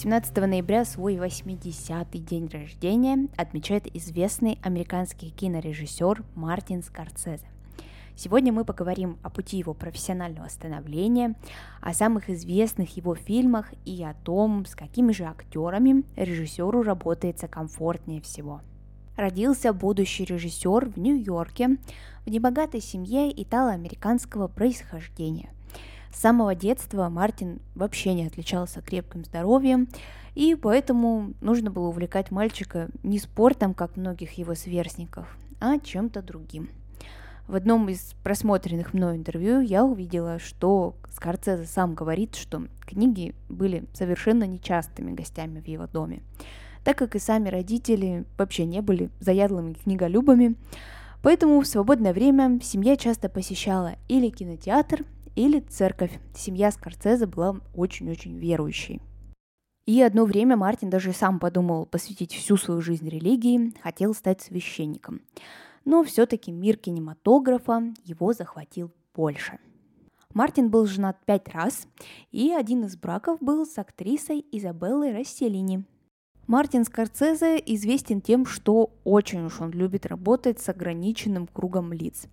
17 ноября свой 80-й день рождения отмечает известный американский кинорежиссер Мартин Скорсезе. Сегодня мы поговорим о пути его профессионального становления, о самых известных его фильмах и о том, с какими же актерами режиссеру работается комфортнее всего. Родился будущий режиссер в Нью-Йорке в небогатой семье итало-американского происхождения. С самого детства Мартин вообще не отличался крепким здоровьем, и поэтому нужно было увлекать мальчика не спортом, как многих его сверстников, а чем-то другим. В одном из просмотренных мной интервью я увидела, что Скорцезе сам говорит, что книги были совершенно нечастыми гостями в его доме, так как и сами родители вообще не были заядлыми книголюбами, Поэтому в свободное время семья часто посещала или кинотеатр, или церковь. Семья Скорцезе была очень-очень верующей. И одно время Мартин даже сам подумал посвятить всю свою жизнь религии, хотел стать священником. Но все-таки мир кинематографа его захватил больше. Мартин был женат пять раз, и один из браков был с актрисой Изабеллой Расселини – Мартин Скорцезе известен тем, что очень уж он любит работать с ограниченным кругом лиц.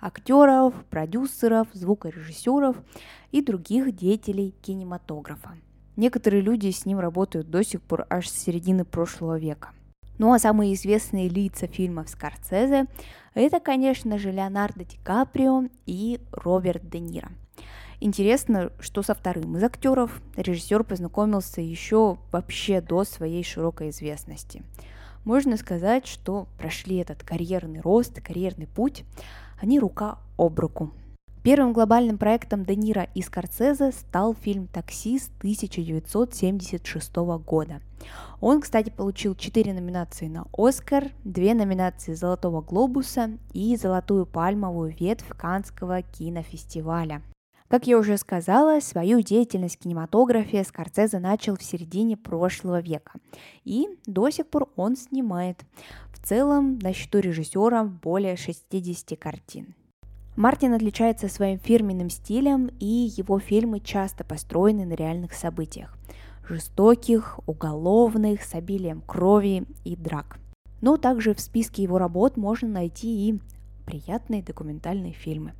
Актеров, продюсеров, звукорежиссеров и других деятелей кинематографа. Некоторые люди с ним работают до сих пор аж с середины прошлого века. Ну а самые известные лица фильмов Скорцезе – это, конечно же, Леонардо Ди Каприо и Роберт Де Ниро – Интересно, что со вторым из актеров режиссер познакомился еще вообще до своей широкой известности. Можно сказать, что прошли этот карьерный рост, карьерный путь, они рука об руку. Первым глобальным проектом Де Ниро и Скорсезе стал фильм «Таксист» 1976 года. Он, кстати, получил 4 номинации на «Оскар», 2 номинации «Золотого глобуса» и «Золотую пальмовую ветвь Канского кинофестиваля. Как я уже сказала, свою деятельность в кинематографе Скорцезе начал в середине прошлого века. И до сих пор он снимает. В целом на счету режиссера более 60 картин. Мартин отличается своим фирменным стилем, и его фильмы часто построены на реальных событиях. Жестоких, уголовных, с обилием крови и драк. Но также в списке его работ можно найти и приятные документальные фильмы.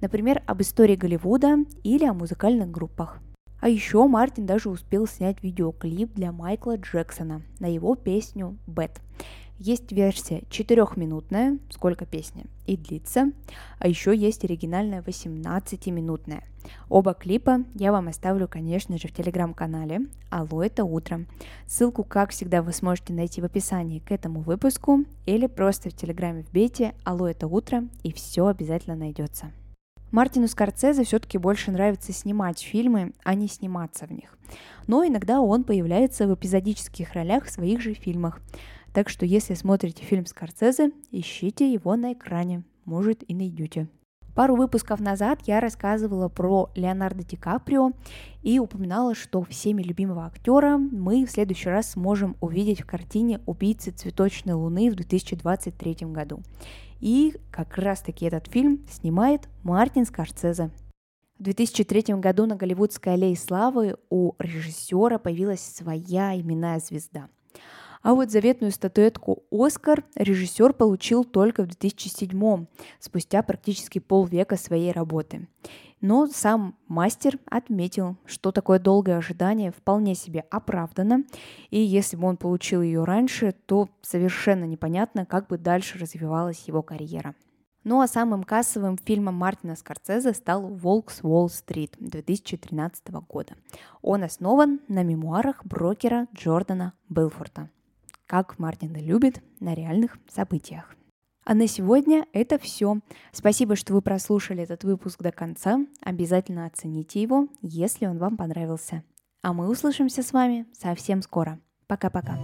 Например, об истории Голливуда или о музыкальных группах. А еще Мартин даже успел снять видеоклип для Майкла Джексона на его песню «Бэт». Есть версия четырехминутная, сколько песня, и длится, а еще есть оригинальная 18-минутная. Оба клипа я вам оставлю, конечно же, в телеграм-канале «Алло, это утро». Ссылку, как всегда, вы сможете найти в описании к этому выпуску или просто в телеграме вбейте «Алло, это утро» и все обязательно найдется. Мартину Скорцезе все-таки больше нравится снимать фильмы, а не сниматься в них. Но иногда он появляется в эпизодических ролях в своих же фильмах. Так что если смотрите фильм Скорцезе, ищите его на экране, может и найдете. Пару выпусков назад я рассказывала про Леонардо Ди Каприо и упоминала, что всеми любимого актера мы в следующий раз сможем увидеть в картине «Убийцы цветочной луны» в 2023 году. И как раз-таки этот фильм снимает Мартин Скорцезе. В 2003 году на Голливудской аллее славы у режиссера появилась своя именная звезда – а вот заветную статуэтку «Оскар» режиссер получил только в 2007 спустя практически полвека своей работы. Но сам мастер отметил, что такое долгое ожидание вполне себе оправдано, и если бы он получил ее раньше, то совершенно непонятно, как бы дальше развивалась его карьера. Ну а самым кассовым фильмом Мартина Скорсезе стал «Волк с Уолл-стрит» 2013 года. Он основан на мемуарах брокера Джордана Белфорта как Мартин любит, на реальных событиях. А на сегодня это все. Спасибо, что вы прослушали этот выпуск до конца. Обязательно оцените его, если он вам понравился. А мы услышимся с вами совсем скоро. Пока-пока.